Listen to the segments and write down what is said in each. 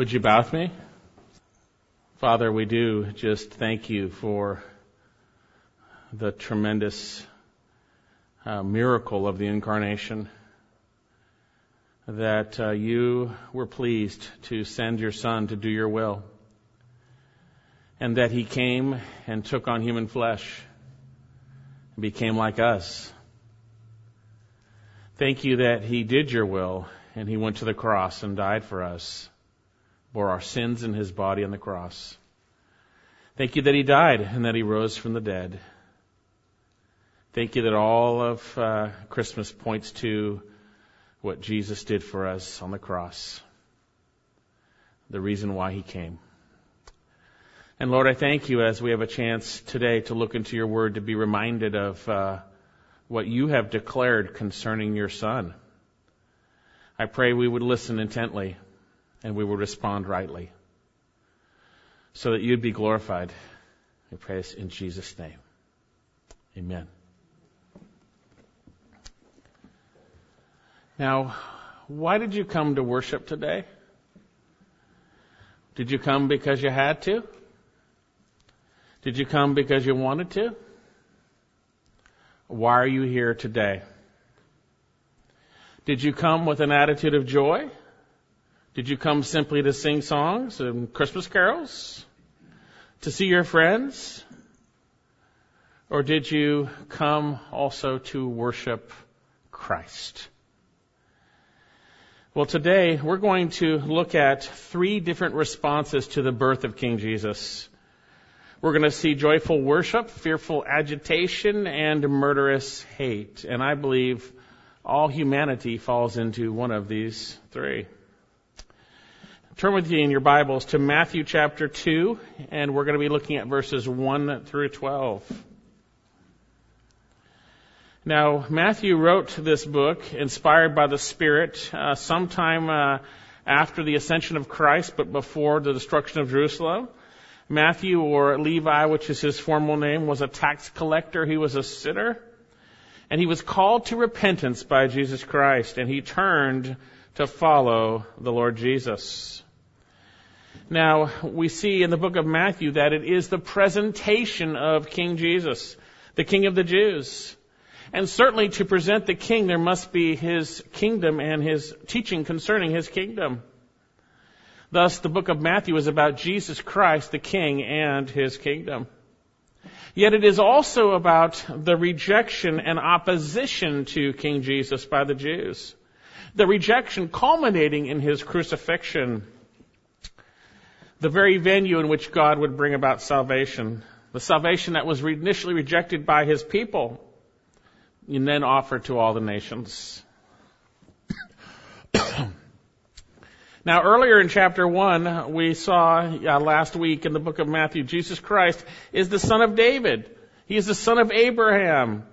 Would you bow with me? Father, we do just thank you for the tremendous uh, miracle of the incarnation that uh, you were pleased to send your son to do your will and that he came and took on human flesh and became like us. Thank you that he did your will and he went to the cross and died for us bore our sins in his body on the cross. Thank you that he died and that he rose from the dead. Thank you that all of uh, Christmas points to what Jesus did for us on the cross, the reason why he came. And Lord, I thank you as we have a chance today to look into your word to be reminded of uh, what you have declared concerning your son. I pray we would listen intently and we will respond rightly so that you'd be glorified. We pray this in Jesus' name. Amen. Now, why did you come to worship today? Did you come because you had to? Did you come because you wanted to? Why are you here today? Did you come with an attitude of joy? Did you come simply to sing songs and Christmas carols? To see your friends? Or did you come also to worship Christ? Well, today we're going to look at three different responses to the birth of King Jesus. We're going to see joyful worship, fearful agitation, and murderous hate. And I believe all humanity falls into one of these three. Turn with me in your Bibles to Matthew chapter 2, and we're going to be looking at verses 1 through 12. Now, Matthew wrote this book inspired by the Spirit uh, sometime uh, after the ascension of Christ, but before the destruction of Jerusalem. Matthew, or Levi, which is his formal name, was a tax collector. He was a sinner. And he was called to repentance by Jesus Christ, and he turned to follow the Lord Jesus. Now, we see in the book of Matthew that it is the presentation of King Jesus, the King of the Jews. And certainly to present the King, there must be his kingdom and his teaching concerning his kingdom. Thus, the book of Matthew is about Jesus Christ, the King, and his kingdom. Yet it is also about the rejection and opposition to King Jesus by the Jews. The rejection culminating in his crucifixion the very venue in which God would bring about salvation. The salvation that was initially rejected by his people and then offered to all the nations. now, earlier in chapter 1, we saw uh, last week in the book of Matthew, Jesus Christ is the son of David. He is the son of Abraham,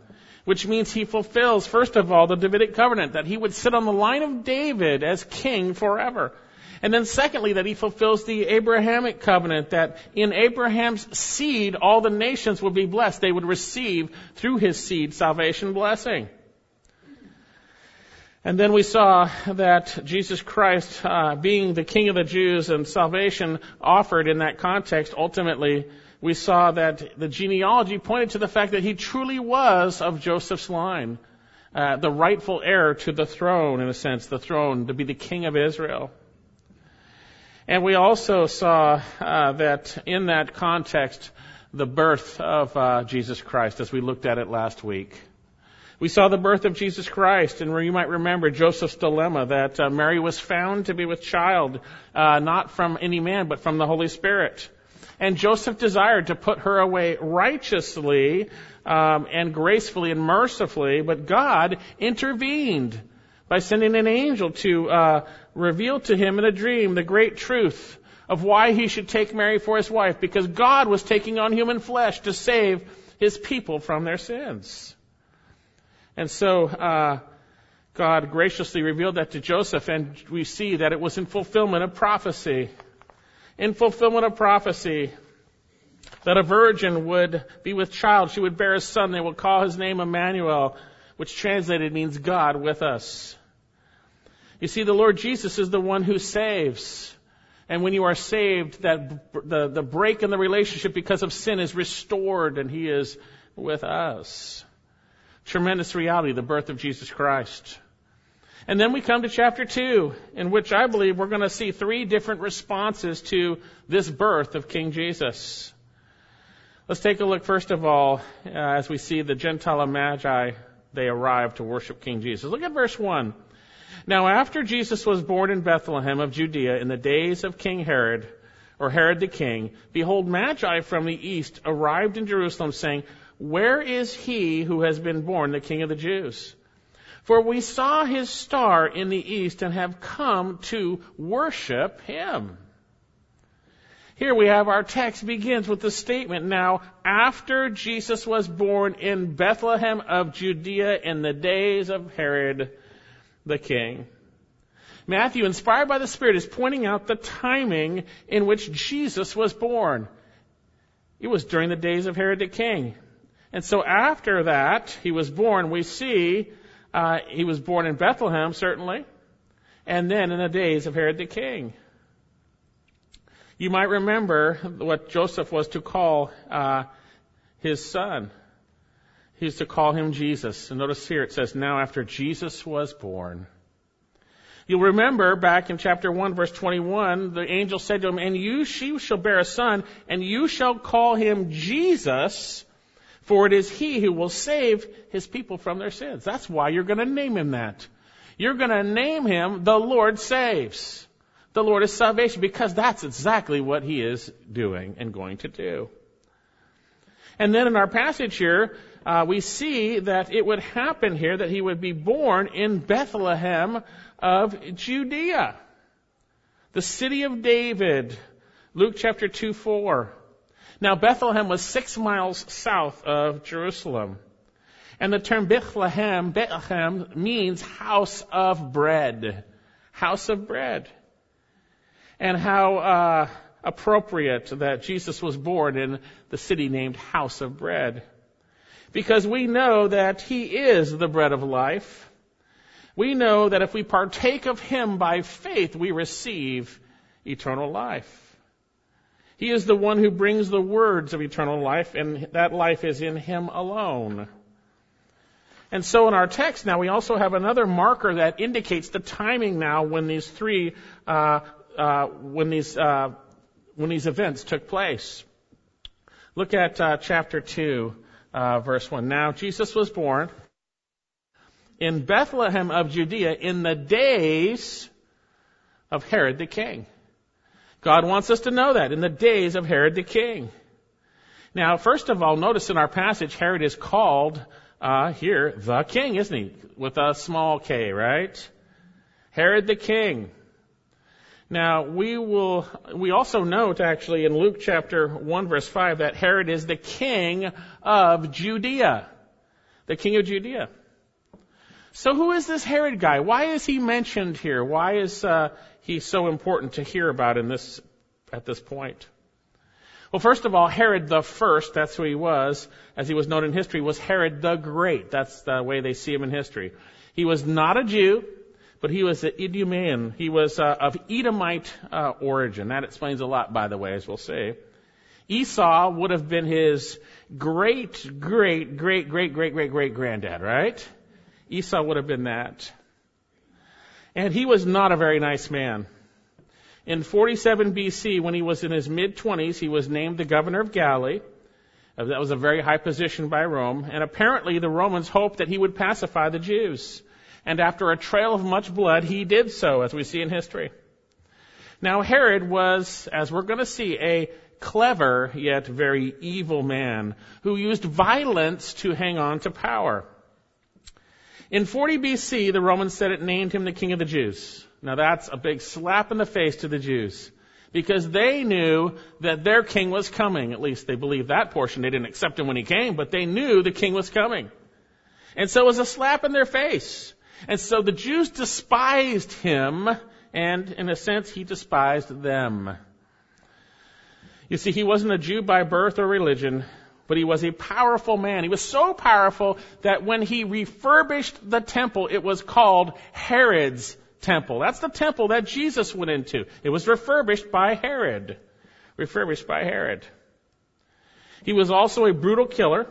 which means he fulfills, first of all, the Davidic covenant, that he would sit on the line of David as king forever. And then secondly, that he fulfills the Abrahamic covenant that in Abraham's seed all the nations would be blessed. They would receive through his seed salvation blessing. And then we saw that Jesus Christ, uh, being the King of the Jews and salvation offered in that context, ultimately we saw that the genealogy pointed to the fact that he truly was of Joseph's line, uh, the rightful heir to the throne, in a sense, the throne to be the King of Israel. And we also saw uh, that in that context, the birth of uh, Jesus Christ, as we looked at it last week. We saw the birth of Jesus Christ, and you might remember Joseph's dilemma that uh, Mary was found to be with child, uh, not from any man, but from the Holy Spirit. And Joseph desired to put her away righteously um, and gracefully and mercifully, but God intervened by sending an angel to uh, reveal to him in a dream the great truth of why he should take Mary for his wife, because God was taking on human flesh to save his people from their sins. And so uh, God graciously revealed that to Joseph, and we see that it was in fulfillment of prophecy. In fulfillment of prophecy, that a virgin would be with child, she would bear a son, they would call his name Emmanuel, which translated means God with us. You see, the Lord Jesus is the one who saves. And when you are saved, that the, the break in the relationship because of sin is restored and He is with us. Tremendous reality, the birth of Jesus Christ. And then we come to chapter 2, in which I believe we're going to see three different responses to this birth of King Jesus. Let's take a look first of all uh, as we see the Gentile Magi, they arrived to worship King Jesus. Look at verse 1. Now after Jesus was born in Bethlehem of Judea in the days of King Herod, or Herod the king, behold, Magi from the east arrived in Jerusalem saying, Where is he who has been born the King of the Jews? For we saw his star in the east and have come to worship him. Here we have our text begins with the statement, now after Jesus was born in Bethlehem of Judea in the days of Herod the king. Matthew, inspired by the Spirit, is pointing out the timing in which Jesus was born. It was during the days of Herod the king. And so after that, he was born, we see uh, he was born in Bethlehem, certainly, and then in the days of Herod the king. You might remember what Joseph was to call uh, his son. He was to call him Jesus. And notice here it says, now after Jesus was born. You'll remember back in chapter 1 verse 21, the angel said to him, and you, she shall bear a son, and you shall call him Jesus, for it is he who will save his people from their sins. That's why you're going to name him that. You're going to name him the Lord saves. The Lord is salvation because that's exactly what he is doing and going to do. And then in our passage here, uh, we see that it would happen here that he would be born in Bethlehem of Judea, the city of David. Luke chapter 2, 4. Now Bethlehem was six miles south of Jerusalem. And the term Bethlehem, Bethlehem means house of bread. House of bread. And how uh, appropriate that Jesus was born in the city named House of Bread. Because we know that He is the bread of life. We know that if we partake of Him by faith, we receive eternal life. He is the one who brings the words of eternal life, and that life is in Him alone. And so in our text now, we also have another marker that indicates the timing now when these three, uh, uh, when these, uh, when these events took place. Look at uh, chapter 2, uh, verse 1. Now Jesus was born in Bethlehem of Judea in the days of Herod the king. God wants us to know that in the days of Herod the king. Now, first of all, notice in our passage, Herod is called uh, here the king, isn't he? With a small k, right? Herod the king. Now, we will, we also note actually in Luke chapter 1 verse 5 that Herod is the king of Judea. The king of Judea. So who is this Herod guy? Why is he mentioned here? Why is uh, he so important to hear about in this at this point? Well, first of all, Herod the First, that's who he was, as he was known in history, was Herod the Great. That's the way they see him in history. He was not a Jew, but he was an Idumean. He was uh, of Edomite uh, origin. That explains a lot, by the way, as we'll see. Esau would have been his great, great, great, great, great, great, great granddad, right? Esau would have been that. And he was not a very nice man. In 47 BC, when he was in his mid 20s, he was named the governor of Galilee. That was a very high position by Rome. And apparently the Romans hoped that he would pacify the Jews. And after a trail of much blood, he did so, as we see in history. Now Herod was, as we're going to see, a clever yet very evil man who used violence to hang on to power. In 40 BC, the Romans said it named him the king of the Jews. Now that's a big slap in the face to the Jews. Because they knew that their king was coming. At least they believed that portion. They didn't accept him when he came, but they knew the king was coming. And so it was a slap in their face. And so the Jews despised him, and in a sense, he despised them. You see, he wasn't a Jew by birth or religion, but he was a powerful man. He was so powerful that when he refurbished the temple, it was called Herod's temple. That's the temple that Jesus went into. It was refurbished by Herod. Refurbished by Herod. He was also a brutal killer.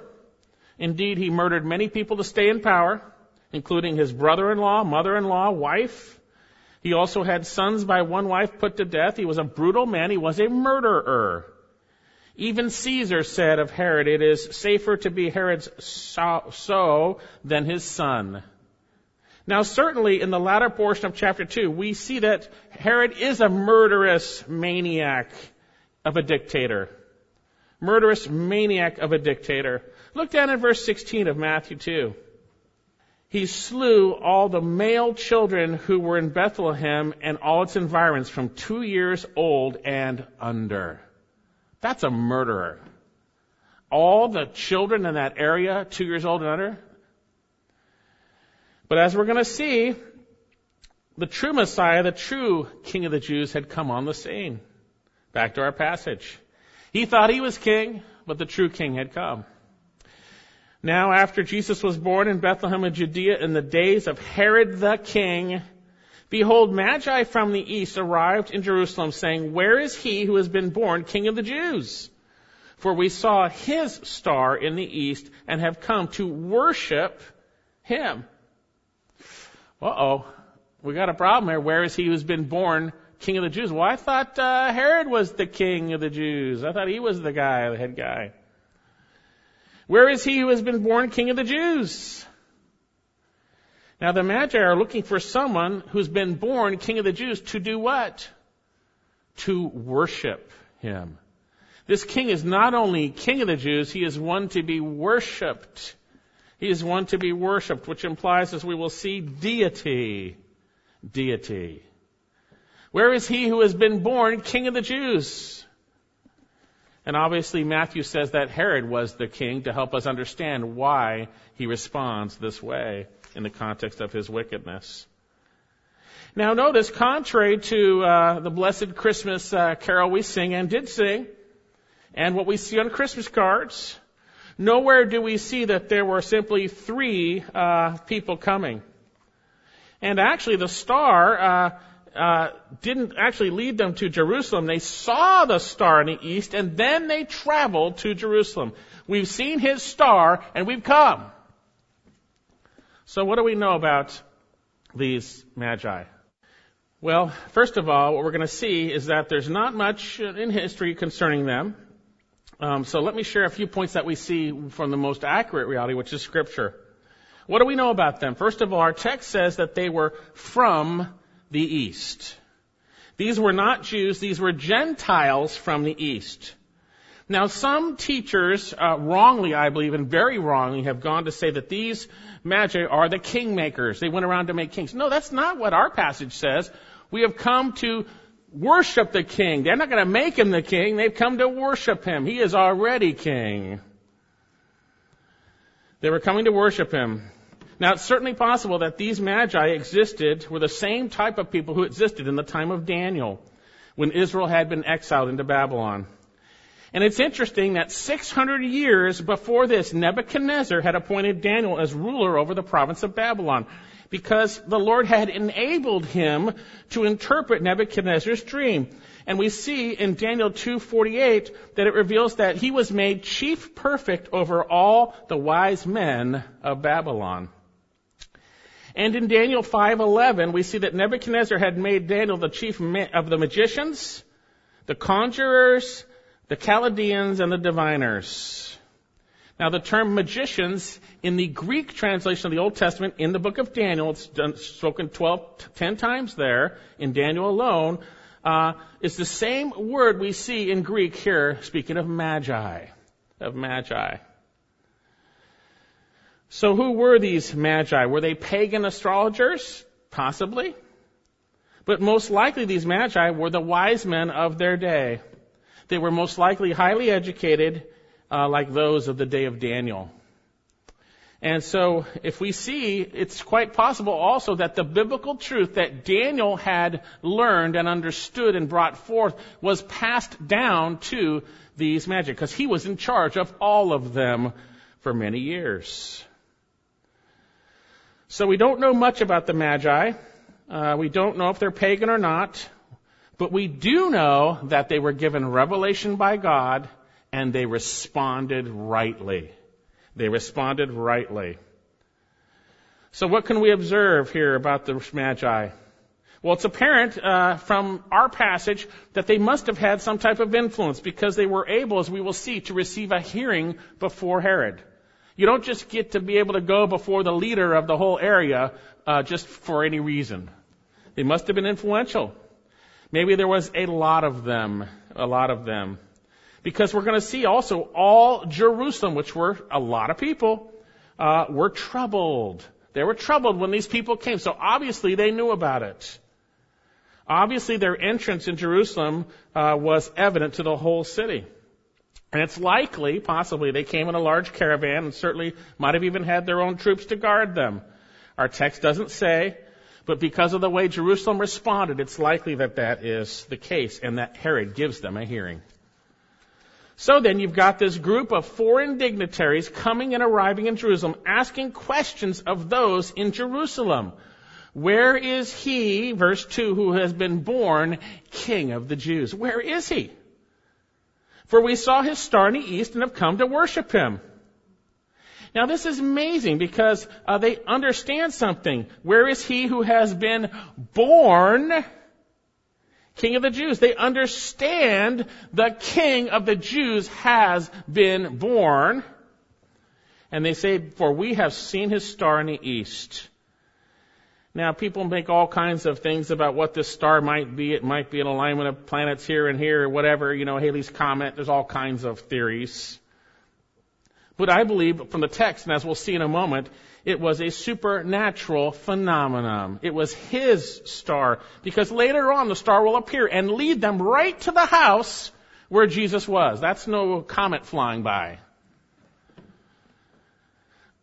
Indeed, he murdered many people to stay in power, including his brother-in-law, mother-in-law, wife. He also had sons by one wife put to death. He was a brutal man. He was a murderer. Even Caesar said of Herod, it is safer to be Herod's sow than his son. Now certainly in the latter portion of chapter 2, we see that Herod is a murderous maniac of a dictator. Murderous maniac of a dictator. Look down at verse 16 of Matthew 2. He slew all the male children who were in Bethlehem and all its environs from two years old and under. That's a murderer. All the children in that area, two years old and under. But as we're going to see, the true Messiah, the true King of the Jews, had come on the scene. Back to our passage. He thought he was king, but the true king had come. Now, after Jesus was born in Bethlehem of Judea in the days of Herod the king, Behold, Magi from the east arrived in Jerusalem, saying, Where is he who has been born King of the Jews? For we saw his star in the east and have come to worship him. Uh oh. We got a problem here. Where is he who's been born King of the Jews? Well, I thought uh, Herod was the King of the Jews. I thought he was the guy, the head guy. Where is he who has been born King of the Jews? Now the Magi are looking for someone who's been born King of the Jews to do what? To worship him. This king is not only King of the Jews, he is one to be worshiped. He is one to be worshiped, which implies, as we will see, deity. Deity. Where is he who has been born King of the Jews? And obviously Matthew says that Herod was the king to help us understand why he responds this way in the context of his wickedness. Now notice, contrary to uh, the blessed Christmas uh, carol we sing and did sing, and what we see on Christmas cards, nowhere do we see that there were simply three uh, people coming. And actually, the star uh, uh, didn't actually lead them to Jerusalem. They saw the star in the east, and then they traveled to Jerusalem. We've seen his star, and we've come. So what do we know about these magi? Well, first of all, what we're going to see is that there's not much in history concerning them. Um, so let me share a few points that we see from the most accurate reality, which is Scripture. What do we know about them? First of all, our text says that they were from the East. These were not Jews, these were Gentiles from the East. Now, some teachers, uh, wrongly, I believe, and very wrongly, have gone to say that these magi are the kingmakers. They went around to make kings. No, that's not what our passage says. We have come to worship the king. They're not going to make him the king. They've come to worship him. He is already king. They were coming to worship him. Now, it's certainly possible that these magi existed, were the same type of people who existed in the time of Daniel, when Israel had been exiled into Babylon. And it's interesting that 600 years before this, Nebuchadnezzar had appointed Daniel as ruler over the province of Babylon because the Lord had enabled him to interpret Nebuchadnezzar's dream. And we see in Daniel 2:48 that it reveals that he was made chief prefect over all the wise men of Babylon. And in Daniel 5:11 we see that Nebuchadnezzar had made Daniel the chief of the magicians, the conjurers, the Chaldeans and the diviners. Now the term magicians in the Greek translation of the Old Testament in the book of Daniel, it's spoken 12, 10 times there in Daniel alone, uh, is the same word we see in Greek here, speaking of magi, of magi. So who were these magi? Were they pagan astrologers? Possibly. But most likely these magi were the wise men of their day. They were most likely highly educated, uh, like those of the day of Daniel. And so, if we see, it's quite possible also that the biblical truth that Daniel had learned and understood and brought forth was passed down to these magi, because he was in charge of all of them for many years. So we don't know much about the magi. Uh, we don't know if they're pagan or not, but we do know that they were given revelation by God and they responded rightly. They responded rightly. So what can we observe here about the Magi? Well, it's apparent uh, from our passage that they must have had some type of influence because they were able, as we will see, to receive a hearing before Herod. You don't just get to be able to go before the leader of the whole area uh, just for any reason. They must have been influential. Maybe there was a lot of them, a lot of them. Because we're going to see also all Jerusalem, which were a lot of people, uh, were troubled. They were troubled when these people came. So obviously they knew about it. Obviously their entrance in Jerusalem uh, was evident to the whole city. And it's likely, possibly, they came in a large caravan and certainly might have even had their own troops to guard them. Our text doesn't say, but because of the way Jerusalem responded, it's likely that that is the case and that Herod gives them a hearing. So then you've got this group of foreign dignitaries coming and arriving in Jerusalem, asking questions of those in Jerusalem. Where is he, verse 2, who has been born king of the Jews? Where is he? For we saw his star in the east and have come to worship him. Now this is amazing because uh, they understand something. Where is he who has been born King of the Jews? They understand the King of the Jews has been born. And they say, for we have seen his star in the east. Now, people make all kinds of things about what this star might be. It might be an alignment of planets here and here, or whatever, you know, Halley's Comet. There's all kinds of theories. But I believe from the text, and as we'll see in a moment, it was a supernatural phenomenon. It was his star. Because later on, the star will appear and lead them right to the house where Jesus was. That's no comet flying by.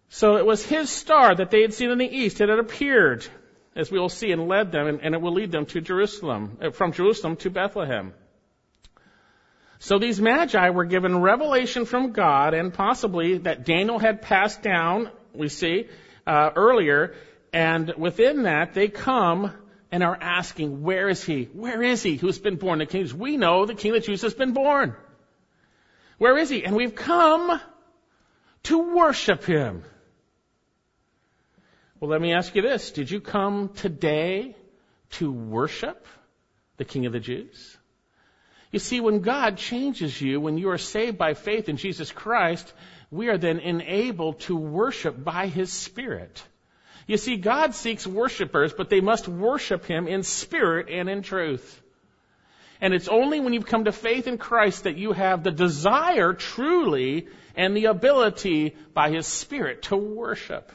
So it was his star that they had seen in the east. It had appeared, as we will see, and led them, and, and it will lead them to Jerusalem, uh, from Jerusalem to Bethlehem. So these magi were given revelation from God and possibly that Daniel had passed down, we see, uh, earlier. And within that, they come and are asking, where is he? Where is he who's been born the king? We know the king of the Jews has been born. Where is he? And we've come to worship him. Well, let me ask you this. Did you come today to worship the king of the Jews? You see, when God changes you, when you are saved by faith in Jesus Christ, we are then enabled to worship by His Spirit. You see, God seeks worshipers, but they must worship Him in spirit and in truth. And it's only when you've come to faith in Christ that you have the desire truly and the ability by His Spirit to worship.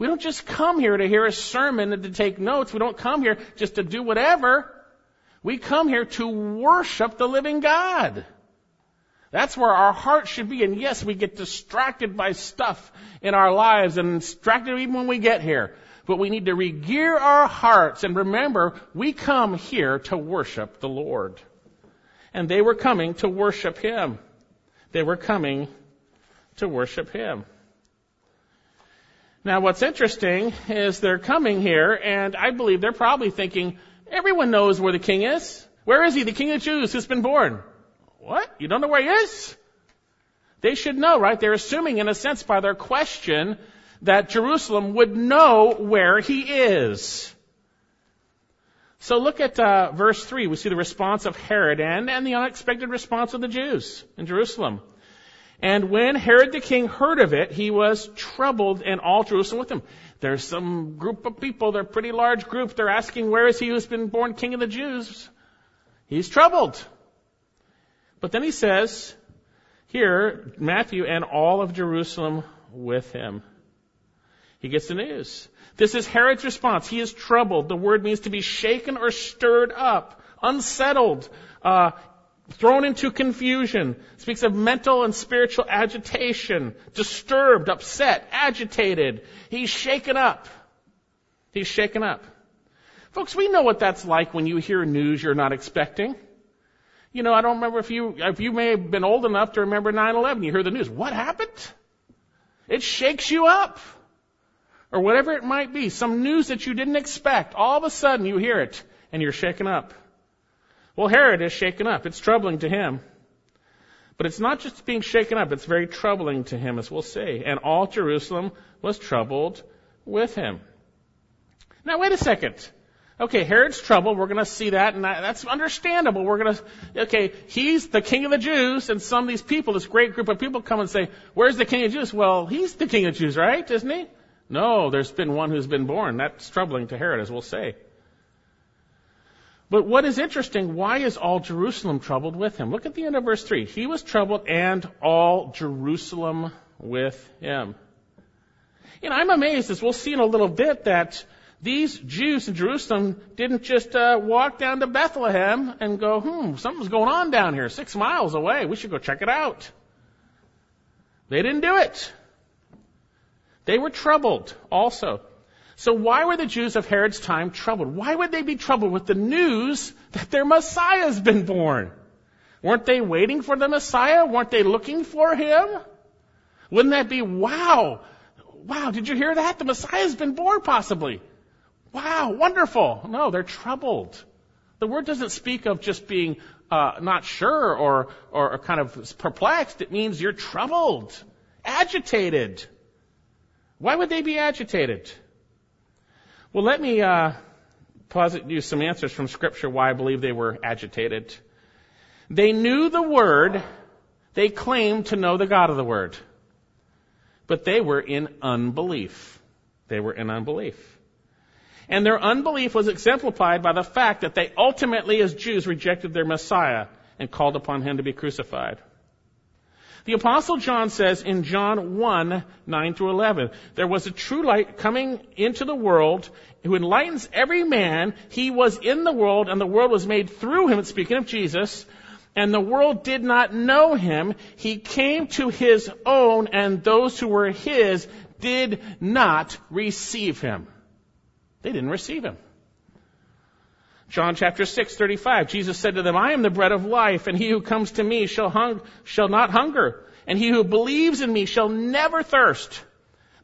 We don't just come here to hear a sermon and to take notes. We don't come here just to do whatever. We come here to worship the living God. That's where our heart should be. And yes, we get distracted by stuff in our lives and distracted even when we get here. But we need to regear our hearts and remember we come here to worship the Lord. And they were coming to worship Him. They were coming to worship Him. Now what's interesting is they're coming here and I believe they're probably thinking, Everyone knows where the king is. Where is he? The king of Jews who's been born. What? You don't know where he is? They should know, right? They're assuming in a sense by their question that Jerusalem would know where he is. So look at uh, verse 3. We see the response of Herod and, and the unexpected response of the Jews in Jerusalem. And when Herod the king heard of it, he was troubled and all Jerusalem with him. There's some group of people, they're a pretty large group, they're asking, where is he who's been born king of the Jews? He's troubled. But then he says, here, Matthew and all of Jerusalem with him. He gets the news. This is Herod's response. He is troubled. The word means to be shaken or stirred up, unsettled, uh, thrown into confusion. Speaks of mental and spiritual agitation, disturbed, upset, agitated. He's shaken up. He's shaken up. Folks, we know what that's like when you hear news you're not expecting. You know, I don't remember if you, if you may have been old enough to remember 9-11. You hear the news. What happened? It shakes you up. or whatever it might be, some news that you didn't expect, all of a sudden you hear it and you're shaken up. Well, Herod is shaken up. It's troubling to him. But it's not just being shaken up, it's very troubling to him, as we'll see. And all Jerusalem was troubled with him. Now, wait a second. Okay, Herod's trouble. We're going to see that, and that's understandable. We're going to, okay, he's the king of the Jews, and some of these people, this great group of people come and say, where's the king of Jews? Well, he's the king of Jews, right? Isn't he? No, there's been one who's been born. That's troubling to Herod, as we'll say. But what is interesting, why is all Jerusalem troubled with him? Look at the end of verse 3. He was troubled and all Jerusalem with him. Know, I'm amazed, as we'll see in a little bit, that these Jews in Jerusalem didn't just uh, walk down to Bethlehem and go, hmm, something's going on down here, six miles away. We should go check it out. They didn't do it. They were troubled also. So why were the Jews of Herod's time troubled? Why would they be troubled with the news that their Messiah has been born? Weren't they waiting for the Messiah? Weren't they looking for him? Wouldn't that be, wow, wow, did you hear that? The Messiah has been born possibly. Wow, wonderful. No, they're troubled. The word doesn't speak of just being uh, not sure or, or kind of perplexed. It means you're troubled, agitated. Why would they be agitated? Well, let me uh, posit you some answers from Scripture why I believe they were agitated. They knew the Word. They claimed to know the God of the Word. But they were in unbelief. They were in unbelief. And their unbelief was exemplified by the fact that they ultimately, as Jews, rejected their Messiah and called upon him to be crucified. The apostle John says in John 1, 9 through 11, there was a true light coming into the world who enlightens every man. He was in the world and the world was made through him, speaking of Jesus, and the world did not know him. He came to his own and those who were his did not receive him. They didn't receive him. John chapter 6, 35, Jesus said to them, I am the bread of life, and he who comes to me shall, hung, shall not hunger, and he who believes in me shall never thirst.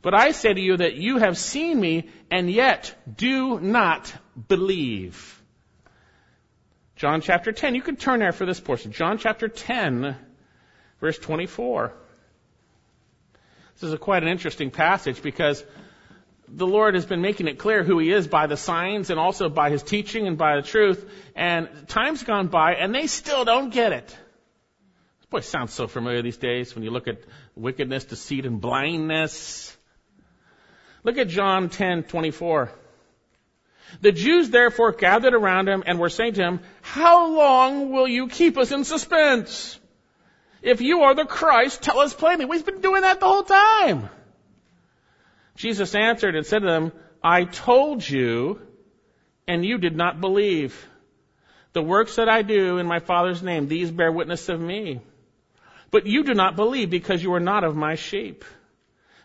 But I say to you that you have seen me, and yet do not believe. John chapter 10, you can turn there for this portion. John chapter 10, verse 24. This is quite an interesting passage because the Lord has been making it clear who He is by the signs and also by His teaching and by the truth. And time's gone by and they still don't get it. This boy, sounds so familiar these days when you look at wickedness, deceit, and blindness. Look at John 10:24. The Jews therefore gathered around him and were saying to him, How long will you keep us in suspense? If you are the Christ, tell us plainly. We've been doing that the whole time. Jesus answered and said to them, I told you, and you did not believe. The works that I do in my Father's name, these bear witness of me. But you do not believe because you are not of my sheep.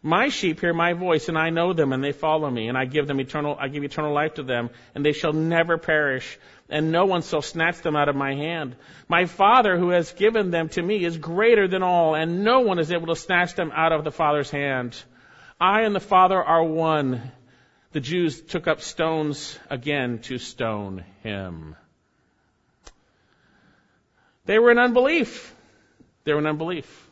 My sheep hear my voice and I know them and they follow me and I give them eternal, I give eternal life to them and they shall never perish and no one shall snatch them out of my hand. My Father who has given them to me is greater than all and no one is able to snatch them out of the Father's hand. I and the Father are one. The Jews took up stones again to stone him. They were in unbelief. They were in unbelief.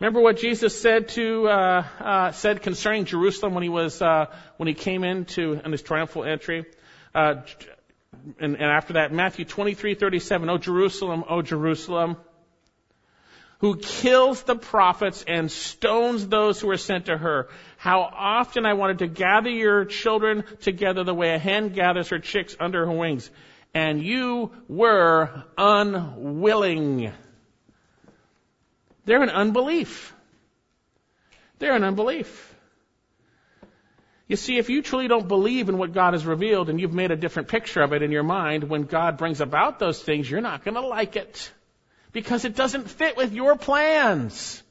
Remember what Jesus said to uh, uh, said concerning Jerusalem when he was uh, when he came into in his triumphal entry, uh, and, and after that Matthew twenty three thirty seven. Oh Jerusalem, oh Jerusalem, who kills the prophets and stones those who are sent to her. How often I wanted to gather your children together the way a hen gathers her chicks under her wings, and you were unwilling. They're in unbelief. They're in unbelief. You see, if you truly don't believe in what God has revealed and you've made a different picture of it in your mind, when God brings about those things, you're not going to like it because it doesn't fit with your plans.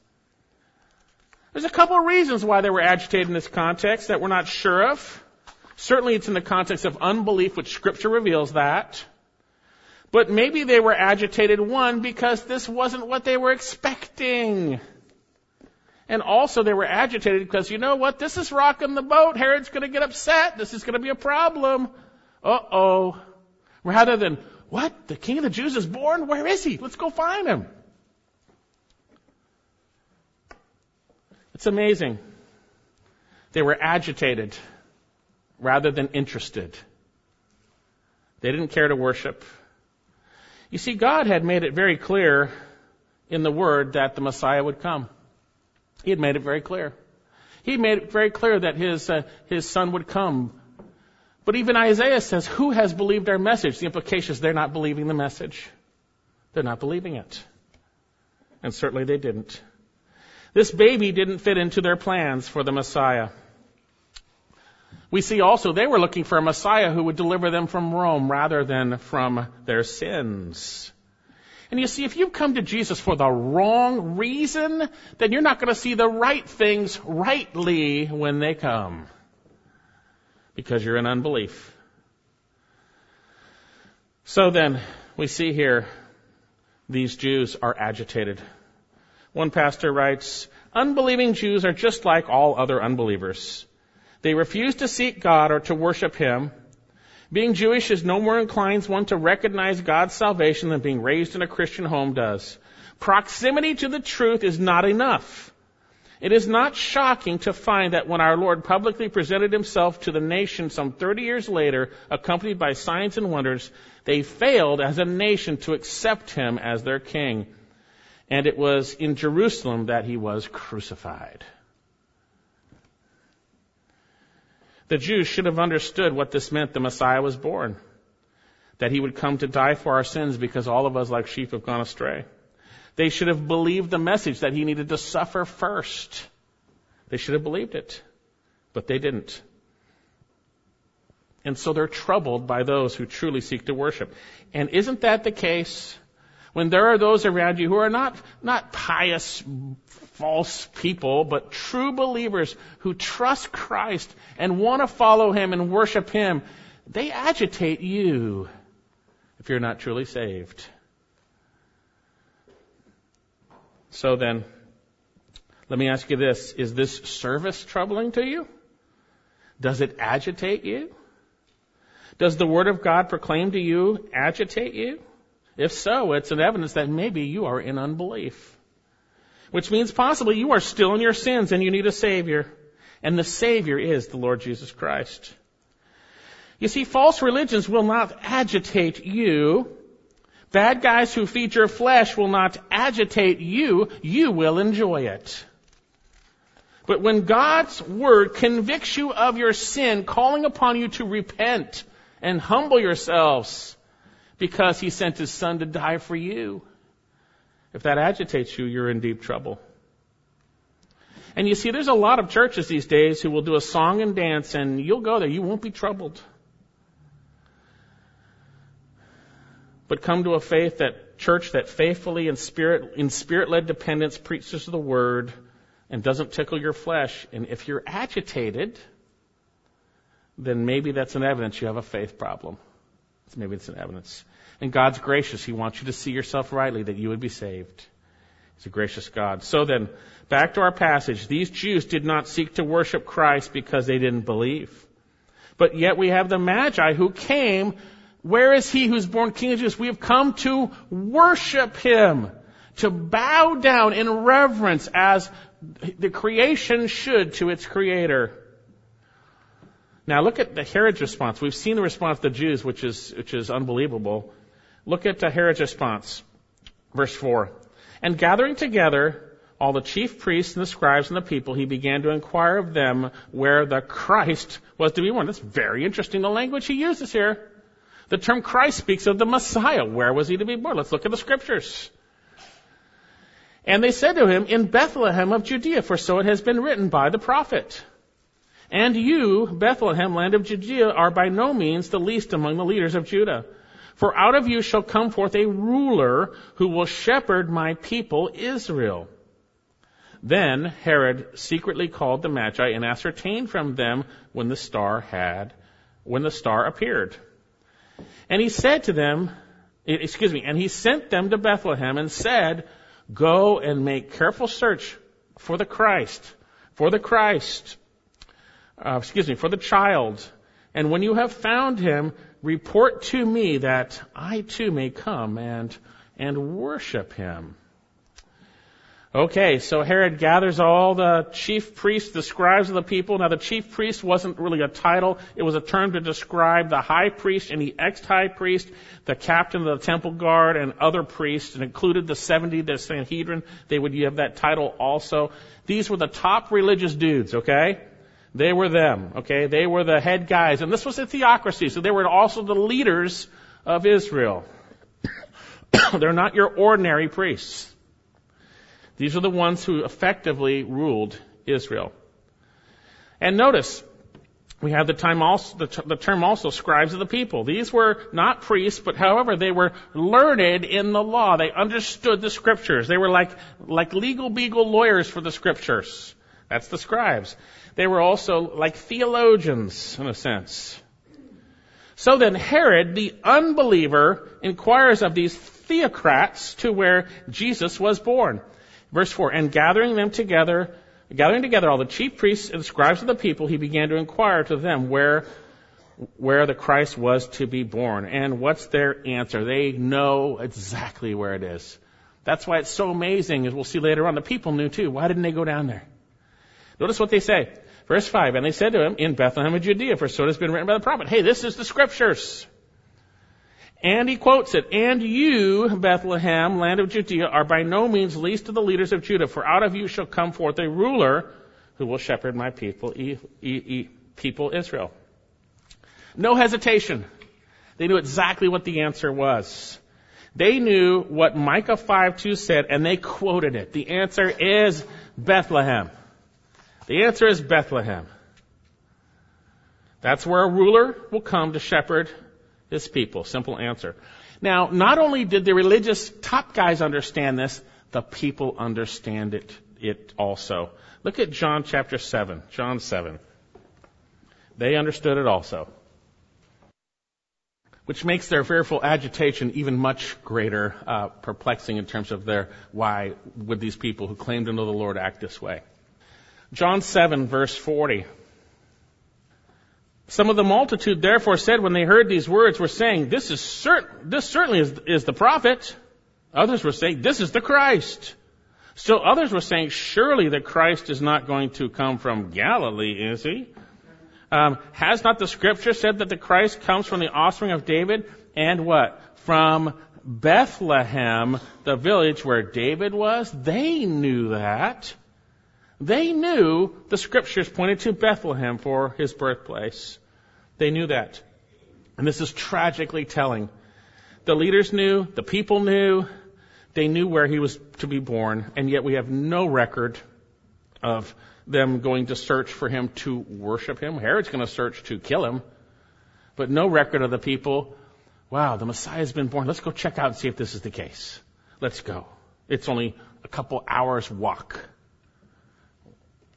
There's a couple of reasons why they were agitated in this context that we're not sure of. Certainly it's in the context of unbelief, which scripture reveals that. But maybe they were agitated, one, because this wasn't what they were expecting. And also they were agitated because you know what? This is rocking the boat. Herod's going to get upset. This is going to be a problem. Uh oh. Rather than, what? The king of the Jews is born? Where is he? Let's go find him. It's amazing. They were agitated rather than interested. They didn't care to worship. You see, God had made it very clear in the Word that the Messiah would come. He had made it very clear. He made it very clear that his, uh, his son would come. But even Isaiah says, Who has believed our message? The implication is they're not believing the message. They're not believing it. And certainly they didn't. This baby didn't fit into their plans for the Messiah. We see also they were looking for a Messiah who would deliver them from Rome rather than from their sins. And you see, if you've come to Jesus for the wrong reason, then you're not going to see the right things rightly when they come. Because you're in unbelief. So then, we see here, these Jews are agitated. One pastor writes, unbelieving Jews are just like all other unbelievers. They refuse to seek God or to worship Him. Being Jewish is no more inclines one to recognize God's salvation than being raised in a Christian home does. Proximity to the truth is not enough. It is not shocking to find that when our Lord publicly presented himself to the nation some 30 years later, accompanied by signs and wonders, they failed as a nation to accept him as their king and it was in Jerusalem that he was crucified. The Jews should have understood what this meant the Messiah was born. That he would come to die for our sins because all of us like sheep have gone astray. They should have believed the message that he needed to suffer first. They should have believed it. But they didn't. And so they're troubled by those who truly seek to worship. And isn't that the case when there are those around you who are not, not pious, false people, but true believers who trust Christ and want to follow Him and worship Him, they agitate you if you're not truly saved. So then, let me ask you this. Is this service troubling to you? Does it agitate you? Does the Word of God proclaim to you agitate you? If so, it's an evidence that maybe you are in unbelief. Which means possibly you are still in your sins and you need a Savior. And the Savior is the Lord Jesus Christ. You see, false religions will not agitate you. Bad guys who feed your flesh will not agitate you. You will enjoy it. But when God's Word convicts you of your sin, calling upon you to repent and humble yourselves, because he sent his son to die for you. If that agitates you, you're in deep trouble. And you see, there's a lot of churches these days who will do a song and dance, and you'll go there. You won't be troubled. But come to a faith that church that faithfully in spirit in spirit led dependence preaches the word and doesn't tickle your flesh. And if you're agitated, then maybe that's an evidence you have a faith problem. Maybe it's an evidence. And God's gracious. He wants you to see yourself rightly that you would be saved. He's a gracious God. So then, back to our passage. These Jews did not seek to worship Christ because they didn't believe. But yet we have the Magi who came. Where is he who's born King of Jews? We have come to worship him. To bow down in reverence as the creation should to its creator. Now look at the Herod's response. We've seen the response of the Jews, which is, which is unbelievable. Look at Herod's response. Verse 4. And gathering together all the chief priests and the scribes and the people, he began to inquire of them where the Christ was to be born. That's very interesting, the language he uses here. The term Christ speaks of the Messiah. Where was he to be born? Let's look at the scriptures. And they said to him, In Bethlehem of Judea, for so it has been written by the prophet. And you, Bethlehem, land of Judea, are by no means the least among the leaders of Judah. For out of you shall come forth a ruler who will shepherd my people Israel. Then Herod secretly called the Magi and ascertained from them when the star had, when the star appeared. And he said to them, excuse me, and he sent them to Bethlehem and said, Go and make careful search for the Christ, for the Christ, uh, excuse me, for the child. And when you have found him, report to me that I too may come and, and worship him. Okay, so Herod gathers all the chief priests, the scribes of the people. Now the chief priest wasn't really a title. It was a term to describe the high priest and the ex-high priest, the captain of the temple guard, and other priests, and included the 70, the Sanhedrin. They would have that title also. These were the top religious dudes, okay? They were them, okay? They were the head guys. And this was a theocracy, so they were also the leaders of Israel. They're not your ordinary priests. These are the ones who effectively ruled Israel. And notice, we have the, time also, the, the, term also scribes of the people. These were not priests, but however, they were learned in the law. They understood the scriptures. They were like, like legal beagle lawyers for the scriptures. That's the scribes. They were also like theologians, in a sense. So then Herod, the unbeliever, inquires of these theocrats to where Jesus was born. Verse 4, and gathering them together, gathering together all the chief priests and scribes of the people, he began to inquire to them where, where the Christ was to be born. And what's their answer? They know exactly where it is. That's why it's so amazing, as we'll see later on. The people knew too. Why didn't they go down there? Notice what they say. Verse 5, and they said to him, in Bethlehem of Judea, for so it has been written by the prophet. Hey, this is the scriptures. And he quotes it, And you, Bethlehem, land of Judea, are by no means least of the leaders of Judah, for out of you shall come forth a ruler who will shepherd my people, e- e- e- people Israel. No hesitation. They knew exactly what the answer was. They knew what Micah 5:2 said, and they quoted it. The answer is Bethlehem. The answer is Bethlehem. That's where a ruler will come to shepherd people. Simple answer. Now, not only did the religious top guys understand this, the people understand it, it also. Look at John chapter 7. John 7. They understood it also. Which makes their fearful agitation even much greater, uh, perplexing in terms of their why would these people who claim to know the Lord act this way. John 7 verse 40. Some of the multitude therefore said when they heard these words were saying, this is certain, this certainly is, is the prophet. Others were saying, this is the Christ. Still others were saying, surely the Christ is not going to come from Galilee, is he? Um, has not the scripture said that the Christ comes from the offspring of David and what? From Bethlehem, the village where David was? They knew that. They knew the scriptures pointed to Bethlehem for his birthplace. They knew that. And this is tragically telling. The leaders knew, the people knew, they knew where he was to be born, and yet we have no record of them going to search for him to worship him. Herod's going to search to kill him, but no record of the people. Wow, the Messiah's been born. Let's go check out and see if this is the case. Let's go. It's only a couple hours walk.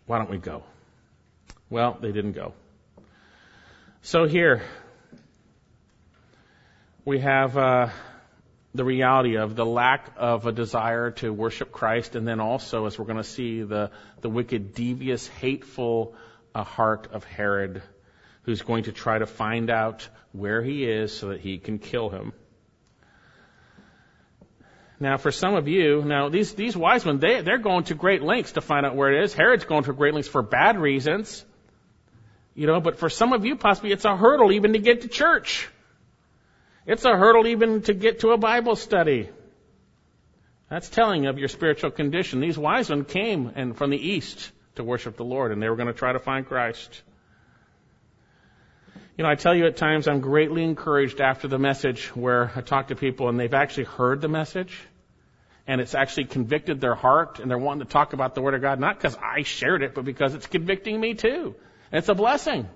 Why don't we go? Well, they didn't go. So here, we have uh, the reality of the lack of a desire to worship Christ, and then also, as we're going to see, the, the wicked, devious, hateful uh, heart of Herod, who's going to try to find out where he is so that he can kill him. Now, for some of you, now these, these wise men, they, they're going to great lengths to find out where it is. Herod's going to great lengths for bad reasons. You know, but for some of you, possibly it's a hurdle even to get to church. It's a hurdle even to get to a Bible study. That's telling of your spiritual condition. These wise men came and from the east to worship the Lord, and they were going to try to find Christ. You know, I tell you at times I'm greatly encouraged after the message where I talk to people and they've actually heard the message and it's actually convicted their heart and they're wanting to talk about the Word of God, not because I shared it, but because it's convicting me too. And it's a blessing.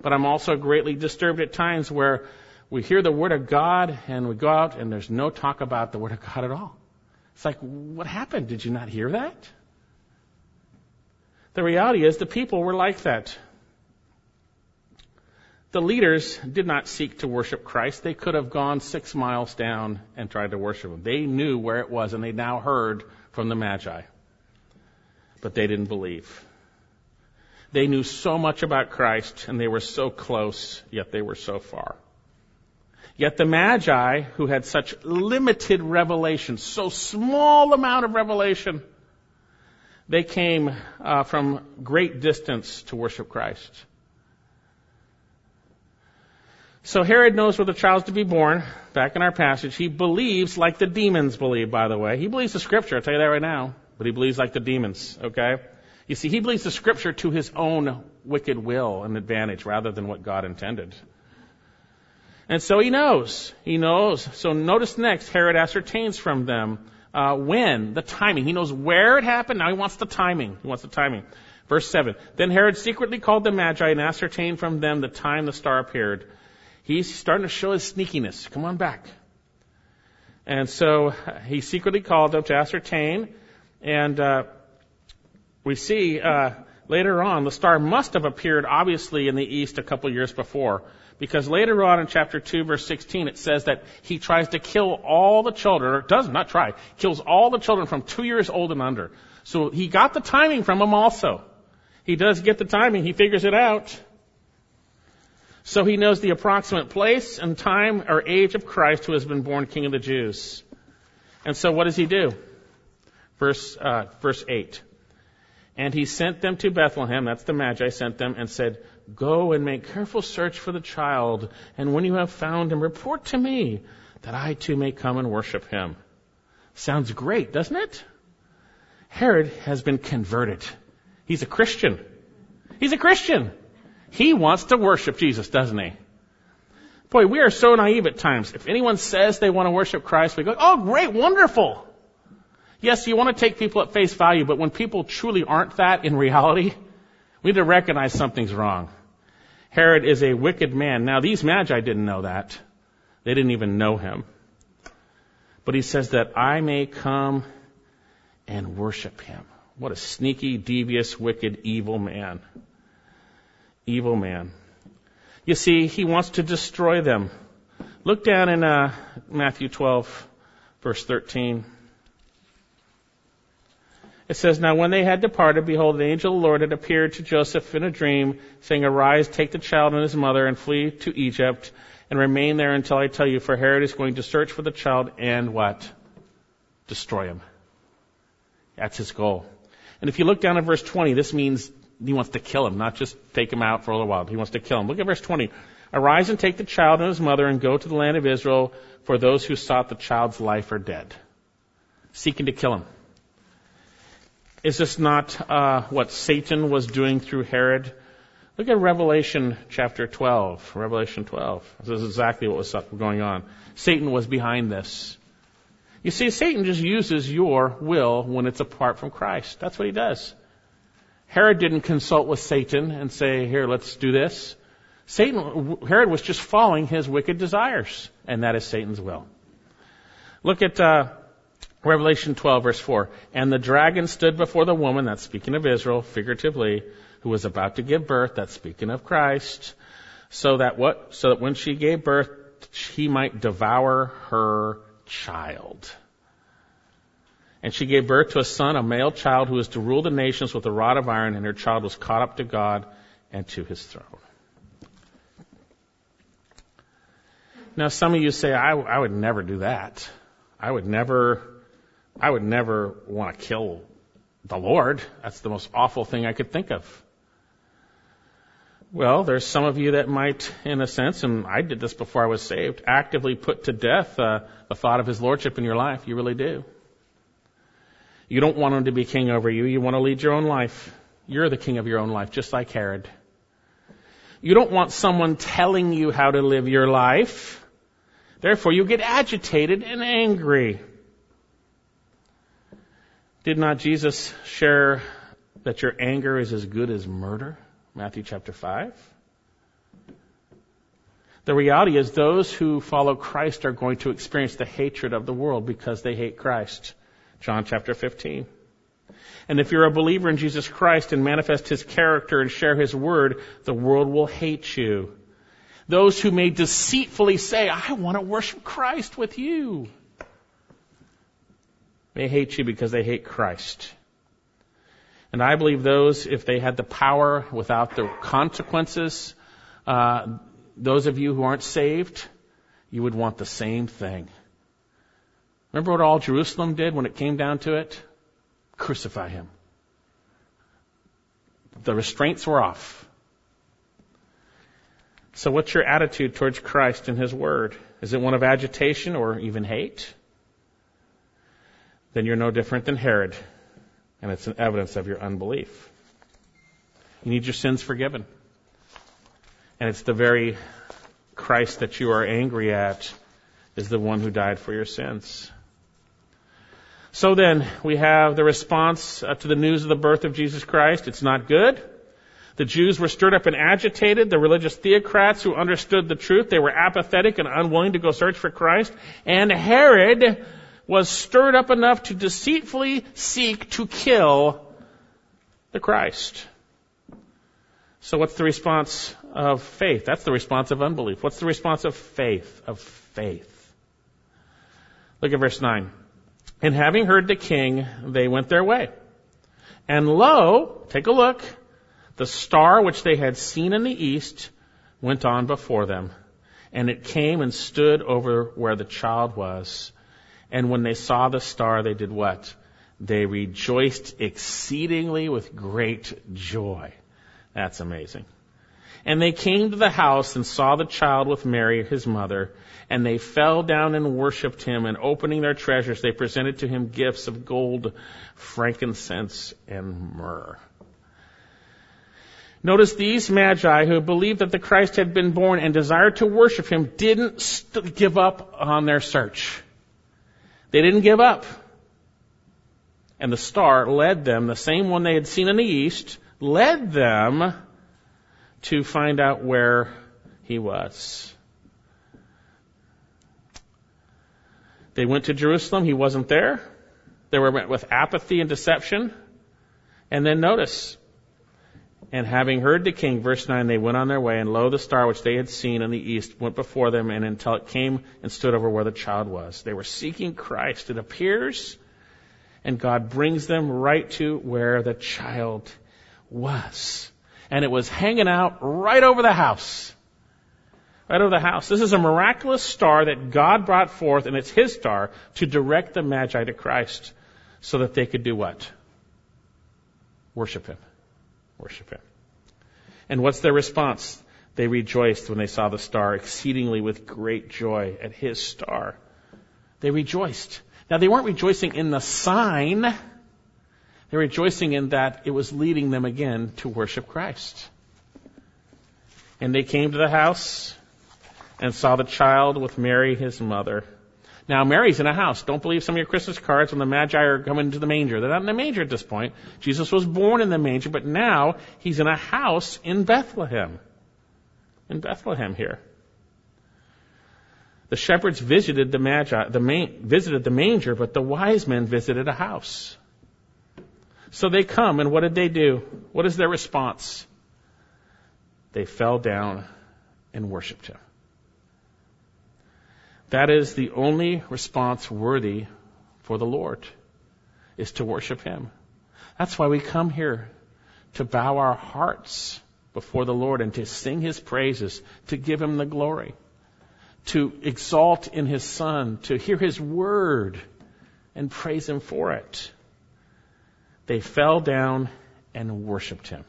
But I'm also greatly disturbed at times where we hear the Word of God and we go out and there's no talk about the Word of God at all. It's like, what happened? Did you not hear that? The reality is the people were like that. The leaders did not seek to worship Christ. They could have gone six miles down and tried to worship him. They knew where it was and they now heard from the Magi. but they didn't believe. They knew so much about Christ and they were so close, yet they were so far. Yet the Magi, who had such limited revelation, so small amount of revelation, they came uh, from great distance to worship Christ. So Herod knows where the child's to be born. Back in our passage, he believes like the demons believe, by the way. He believes the scripture, I'll tell you that right now. But he believes like the demons, okay? You see, he believes the scripture to his own wicked will and advantage rather than what God intended. And so he knows. He knows. So notice next, Herod ascertains from them uh, when, the timing. He knows where it happened. Now he wants the timing. He wants the timing. Verse 7. Then Herod secretly called the Magi and ascertained from them the time the star appeared. He's starting to show his sneakiness. Come on back. And so he secretly called them to ascertain. And uh, we see uh, later on the star must have appeared obviously in the east a couple years before. Because later on in chapter 2 verse 16 it says that he tries to kill all the children, or does not try, kills all the children from two years old and under. So he got the timing from them also. He does get the timing, he figures it out. So he knows the approximate place and time or age of Christ who has been born King of the Jews. And so what does he do? Verse, uh, verse 8. And he sent them to Bethlehem, that's the Magi sent them, and said, Go and make careful search for the child, and when you have found him, report to me, that I too may come and worship him. Sounds great, doesn't it? Herod has been converted. He's a Christian. He's a Christian. He wants to worship Jesus, doesn't he? Boy, we are so naive at times. If anyone says they want to worship Christ, we go, oh great, wonderful. Yes, you want to take people at face value, but when people truly aren't that in reality, we need to recognize something's wrong. Herod is a wicked man. Now, these magi didn't know that. They didn't even know him. But he says that I may come and worship him. What a sneaky, devious, wicked, evil man. Evil man. You see, he wants to destroy them. Look down in uh, Matthew 12, verse 13. It says, Now when they had departed, behold, the angel of the Lord had appeared to Joseph in a dream, saying, Arise, take the child and his mother, and flee to Egypt, and remain there until I tell you, for Herod is going to search for the child and what? Destroy him. That's his goal. And if you look down at verse 20, this means he wants to kill him, not just take him out for a little while. He wants to kill him. Look at verse 20. Arise and take the child and his mother and go to the land of Israel, for those who sought the child's life are dead. Seeking to kill him. Is this not uh, what Satan was doing through Herod? Look at Revelation chapter 12. Revelation 12. This is exactly what was going on. Satan was behind this. You see, Satan just uses your will when it's apart from Christ. That's what he does. Herod didn't consult with Satan and say, here, let's do this. Satan, Herod was just following his wicked desires, and that is Satan's will. Look at uh, Revelation 12 verse 4. And the dragon stood before the woman, that's speaking of Israel, figuratively, who was about to give birth, that's speaking of Christ, so that what, so that when she gave birth, he might devour her child. And she gave birth to a son, a male child, who was to rule the nations with a rod of iron, and her child was caught up to God and to his throne. Now, some of you say, I, I would never do that. I would never I would never want to kill the Lord. That's the most awful thing I could think of. Well, there's some of you that might, in a sense, and I did this before I was saved, actively put to death uh, the thought of His Lordship in your life. You really do. You don't want Him to be king over you. You want to lead your own life. You're the king of your own life, just like Herod. You don't want someone telling you how to live your life. Therefore, you get agitated and angry. Did not Jesus share that your anger is as good as murder? Matthew chapter 5. The reality is those who follow Christ are going to experience the hatred of the world because they hate Christ. John chapter 15. And if you're a believer in Jesus Christ and manifest His character and share His word, the world will hate you. Those who may deceitfully say, I want to worship Christ with you. They hate you because they hate Christ. And I believe those, if they had the power without the consequences, uh, those of you who aren't saved, you would want the same thing. Remember what all Jerusalem did when it came down to it? Crucify him. The restraints were off. So what's your attitude towards Christ and His Word? Is it one of agitation or even hate? Then you're no different than Herod, and it's an evidence of your unbelief. You need your sins forgiven. And it's the very Christ that you are angry at is the one who died for your sins. So then, we have the response uh, to the news of the birth of Jesus Christ. It's not good. The Jews were stirred up and agitated. The religious theocrats who understood the truth, they were apathetic and unwilling to go search for Christ. And Herod was stirred up enough to deceitfully seek to kill the Christ. So what's the response of faith? That's the response of unbelief. What's the response of faith? Of faith. Look at verse 9. And having heard the king, they went their way. And lo, take a look, the star which they had seen in the east went on before them, and it came and stood over where the child was. And when they saw the star, they did what? They rejoiced exceedingly with great joy. That's amazing. And they came to the house and saw the child with Mary, his mother, and they fell down and worshipped him, and opening their treasures, they presented to him gifts of gold, frankincense, and myrrh. Notice these magi who believed that the Christ had been born and desired to worship him didn't st- give up on their search. They didn't give up. And the star led them, the same one they had seen in the east, led them to find out where he was. They went to Jerusalem. He wasn't there. They were met with apathy and deception. And then notice, and having heard the king, verse 9, they went on their way, and lo, the star which they had seen in the east went before them, and until it came and stood over where the child was. They were seeking Christ. It appears, and God brings them right to where the child was. And it was hanging out right over the house. Right over the house. This is a miraculous star that God brought forth, and it's His star to direct the Magi to Christ so that they could do what? Worship Him worship him. And what's their response? They rejoiced when they saw the star exceedingly with great joy at his star. They rejoiced. Now they weren't rejoicing in the sign. They were rejoicing in that it was leading them again to worship Christ. And they came to the house and saw the child with Mary, his mother now, Mary's in a house. Don't believe some of your Christmas cards when the Magi are coming to the manger. They're not in the manger at this point. Jesus was born in the manger, but now he's in a house in Bethlehem. In Bethlehem here. The shepherds visited the Magi, the visited the manger, but the wise men visited a house. So they come, and what did they do? What is their response? They fell down and worshiped him. That is the only response worthy for the Lord, is to worship Him. That's why we come here to bow our hearts before the Lord and to sing His praises, to give Him the glory, to exalt in His Son, to hear His word and praise Him for it. They fell down and worshiped Him.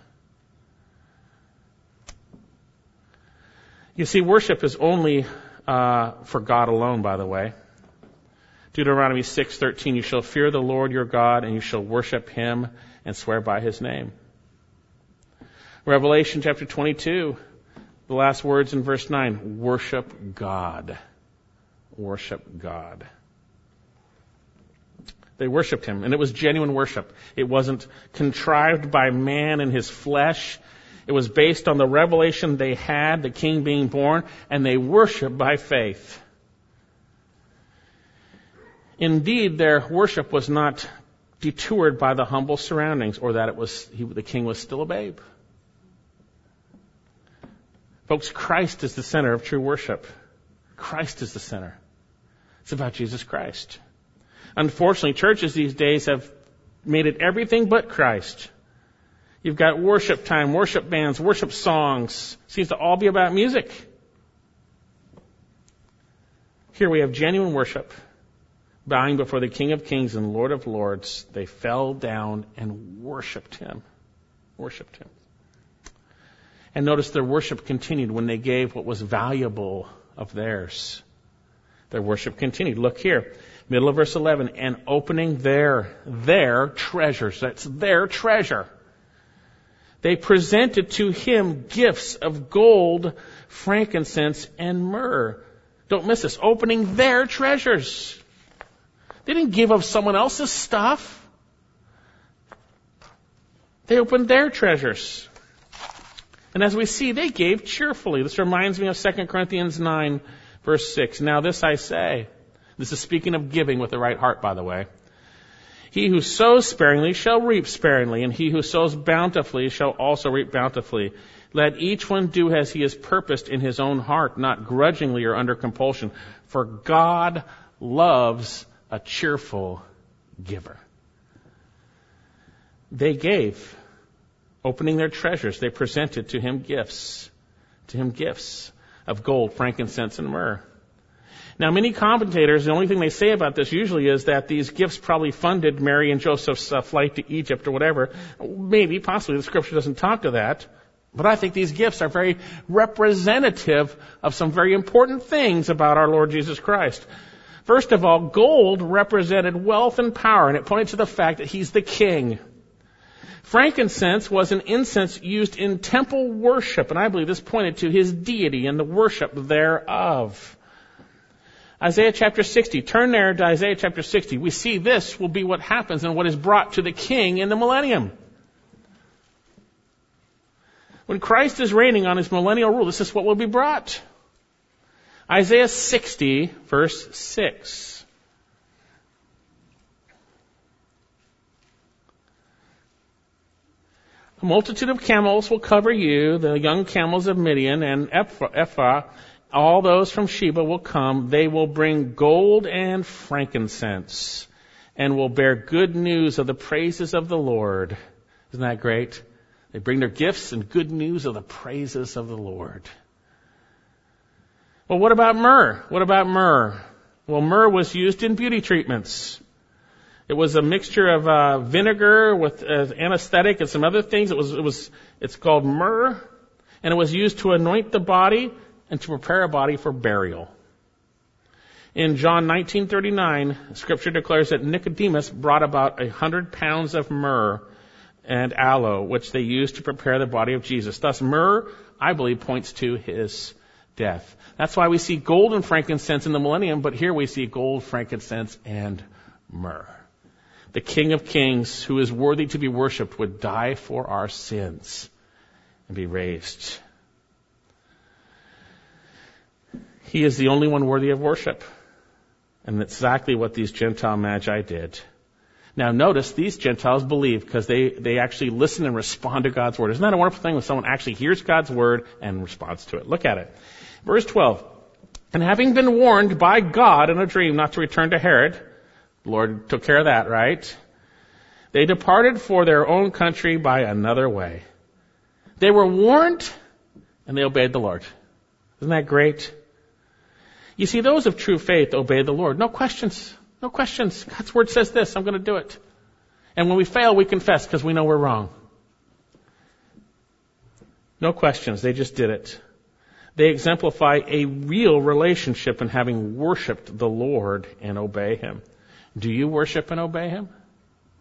You see, worship is only uh, for God alone, by the way. Deuteronomy 6:13 You shall fear the Lord your God and you shall worship him and swear by his name. Revelation chapter 22 the last words in verse 9 worship God. Worship God. They worshiped him and it was genuine worship. It wasn't contrived by man in his flesh. It was based on the revelation they had, the king being born, and they worshiped by faith. Indeed, their worship was not detoured by the humble surroundings or that it was, he, the king was still a babe. Folks, Christ is the center of true worship. Christ is the center. It's about Jesus Christ. Unfortunately, churches these days have made it everything but Christ. You've got worship time, worship bands, worship songs. Seems to all be about music. Here we have genuine worship. Bowing before the King of Kings and Lord of Lords, they fell down and worshiped him. Worshiped him. And notice their worship continued when they gave what was valuable of theirs. Their worship continued. Look here. Middle of verse 11. And opening their, their treasures. That's their treasure. They presented to him gifts of gold, frankincense, and myrrh. Don't miss this. Opening their treasures. They didn't give of someone else's stuff. They opened their treasures. And as we see, they gave cheerfully. This reminds me of 2 Corinthians 9, verse 6. Now this I say. This is speaking of giving with the right heart, by the way. He who sows sparingly shall reap sparingly, and he who sows bountifully shall also reap bountifully. Let each one do as he has purposed in his own heart, not grudgingly or under compulsion. For God loves a cheerful giver. They gave, opening their treasures, they presented to him gifts, to him gifts of gold, frankincense, and myrrh. Now, many commentators, the only thing they say about this usually is that these gifts probably funded Mary and Joseph's uh, flight to Egypt or whatever. Maybe, possibly, the scripture doesn't talk to that. But I think these gifts are very representative of some very important things about our Lord Jesus Christ. First of all, gold represented wealth and power, and it pointed to the fact that he's the king. Frankincense was an incense used in temple worship, and I believe this pointed to his deity and the worship thereof. Isaiah chapter 60. Turn there to Isaiah chapter 60. We see this will be what happens and what is brought to the king in the millennium. When Christ is reigning on his millennial rule, this is what will be brought. Isaiah 60, verse 6. A multitude of camels will cover you, the young camels of Midian and Ephah, all those from Sheba will come. They will bring gold and frankincense and will bear good news of the praises of the Lord. Isn't that great? They bring their gifts and good news of the praises of the Lord. Well, what about myrrh? What about myrrh? Well, myrrh was used in beauty treatments. It was a mixture of uh, vinegar with uh, anesthetic and some other things. It was, it was, it's called myrrh, and it was used to anoint the body and to prepare a body for burial. In John 19:39, Scripture declares that Nicodemus brought about a hundred pounds of myrrh and aloe, which they used to prepare the body of Jesus. Thus, myrrh, I believe, points to his death. That's why we see gold and frankincense in the millennium, but here we see gold, frankincense, and myrrh. The King of Kings, who is worthy to be worshipped, would die for our sins and be raised He is the only one worthy of worship. And that's exactly what these Gentile magi did. Now notice these Gentiles believe because they, they actually listen and respond to God's word. Isn't that a wonderful thing when someone actually hears God's word and responds to it? Look at it. Verse 12. And having been warned by God in a dream not to return to Herod, the Lord took care of that, right? They departed for their own country by another way. They were warned and they obeyed the Lord. Isn't that great? You see, those of true faith obey the Lord. No questions. No questions. God's word says this. I'm going to do it. And when we fail, we confess because we know we're wrong. No questions. They just did it. They exemplify a real relationship in having worshiped the Lord and obey Him. Do you worship and obey Him?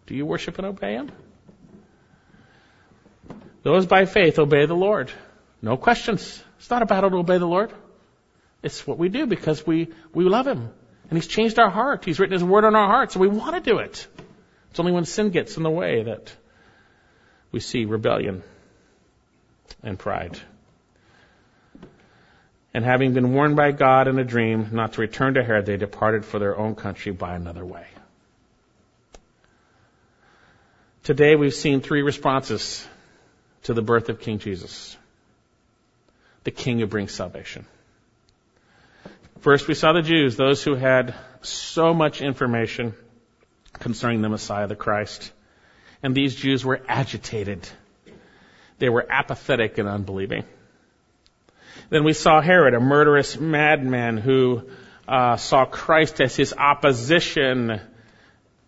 Do you worship and obey Him? Those by faith obey the Lord. No questions. It's not a battle to obey the Lord. It's what we do because we, we love Him. And He's changed our heart. He's written His Word on our hearts, so we want to do it. It's only when sin gets in the way that we see rebellion and pride. And having been warned by God in a dream not to return to Herod, they departed for their own country by another way. Today we've seen three responses to the birth of King Jesus. The King who brings salvation. First, we saw the Jews, those who had so much information concerning the Messiah, the Christ. And these Jews were agitated They were apathetic and unbelieving. Then we saw Herod, a murderous madman who uh, saw Christ as his opposition,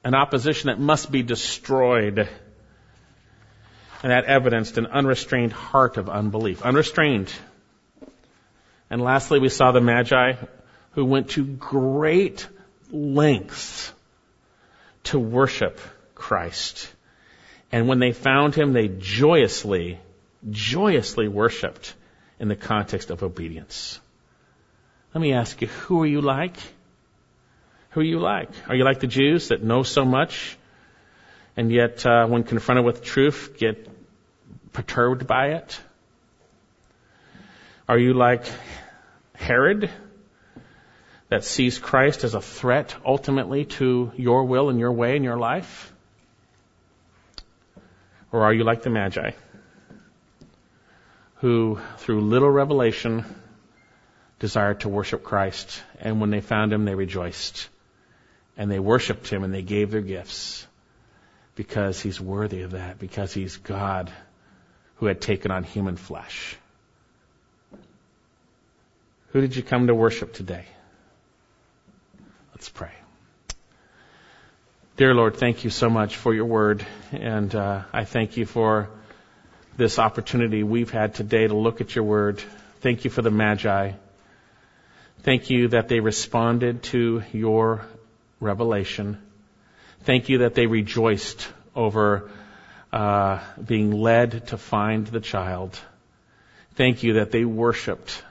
an opposition that must be destroyed. And that evidenced an unrestrained heart of unbelief. Unrestrained. And lastly, we saw the Magi who went to great lengths to worship Christ. And when they found him, they joyously, joyously worshiped in the context of obedience. Let me ask you, who are you like? Who are you like? Are you like the Jews that know so much and yet, uh, when confronted with truth, get perturbed by it? Are you like Herod that sees Christ as a threat ultimately to your will and your way in your life? Or are you like the Magi who, through little revelation, desired to worship Christ, and when they found him, they rejoiced. And they worshiped him and they gave their gifts because he's worthy of that, because he's God who had taken on human flesh. Who did you come to worship today? Let's pray. Dear Lord, thank you so much for your word, and uh, I thank you for this opportunity we've had today to look at your word. Thank you for the Magi. Thank you that they responded to your revelation. Thank you that they rejoiced over uh, being led to find the child. Thank you that they worshiped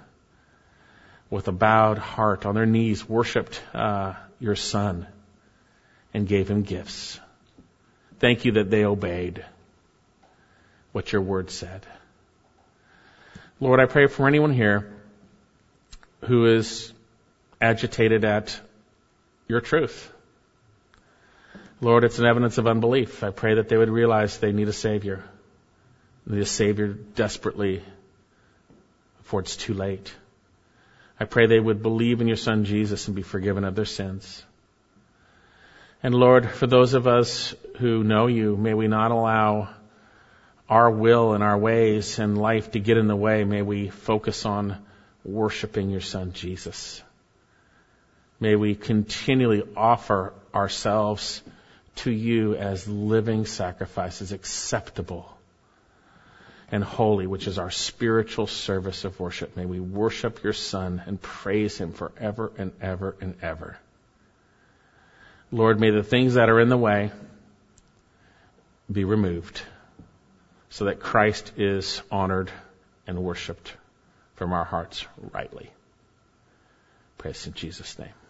with a bowed heart on their knees, worshiped uh, your son and gave him gifts. Thank you that they obeyed what your word said. Lord, I pray for anyone here who is agitated at your truth. Lord, it's an evidence of unbelief. I pray that they would realize they need a Savior. They need a Savior desperately before it's too late. I pray they would believe in your Son Jesus and be forgiven of their sins. And Lord, for those of us who know you, may we not allow our will and our ways and life to get in the way. May we focus on worshiping your Son, Jesus. May we continually offer ourselves to you as living sacrifices, acceptable and holy, which is our spiritual service of worship. May we worship your Son and praise him forever and ever and ever. Lord, may the things that are in the way be removed so that Christ is honored and worshiped from our hearts rightly. Praise in Jesus' name.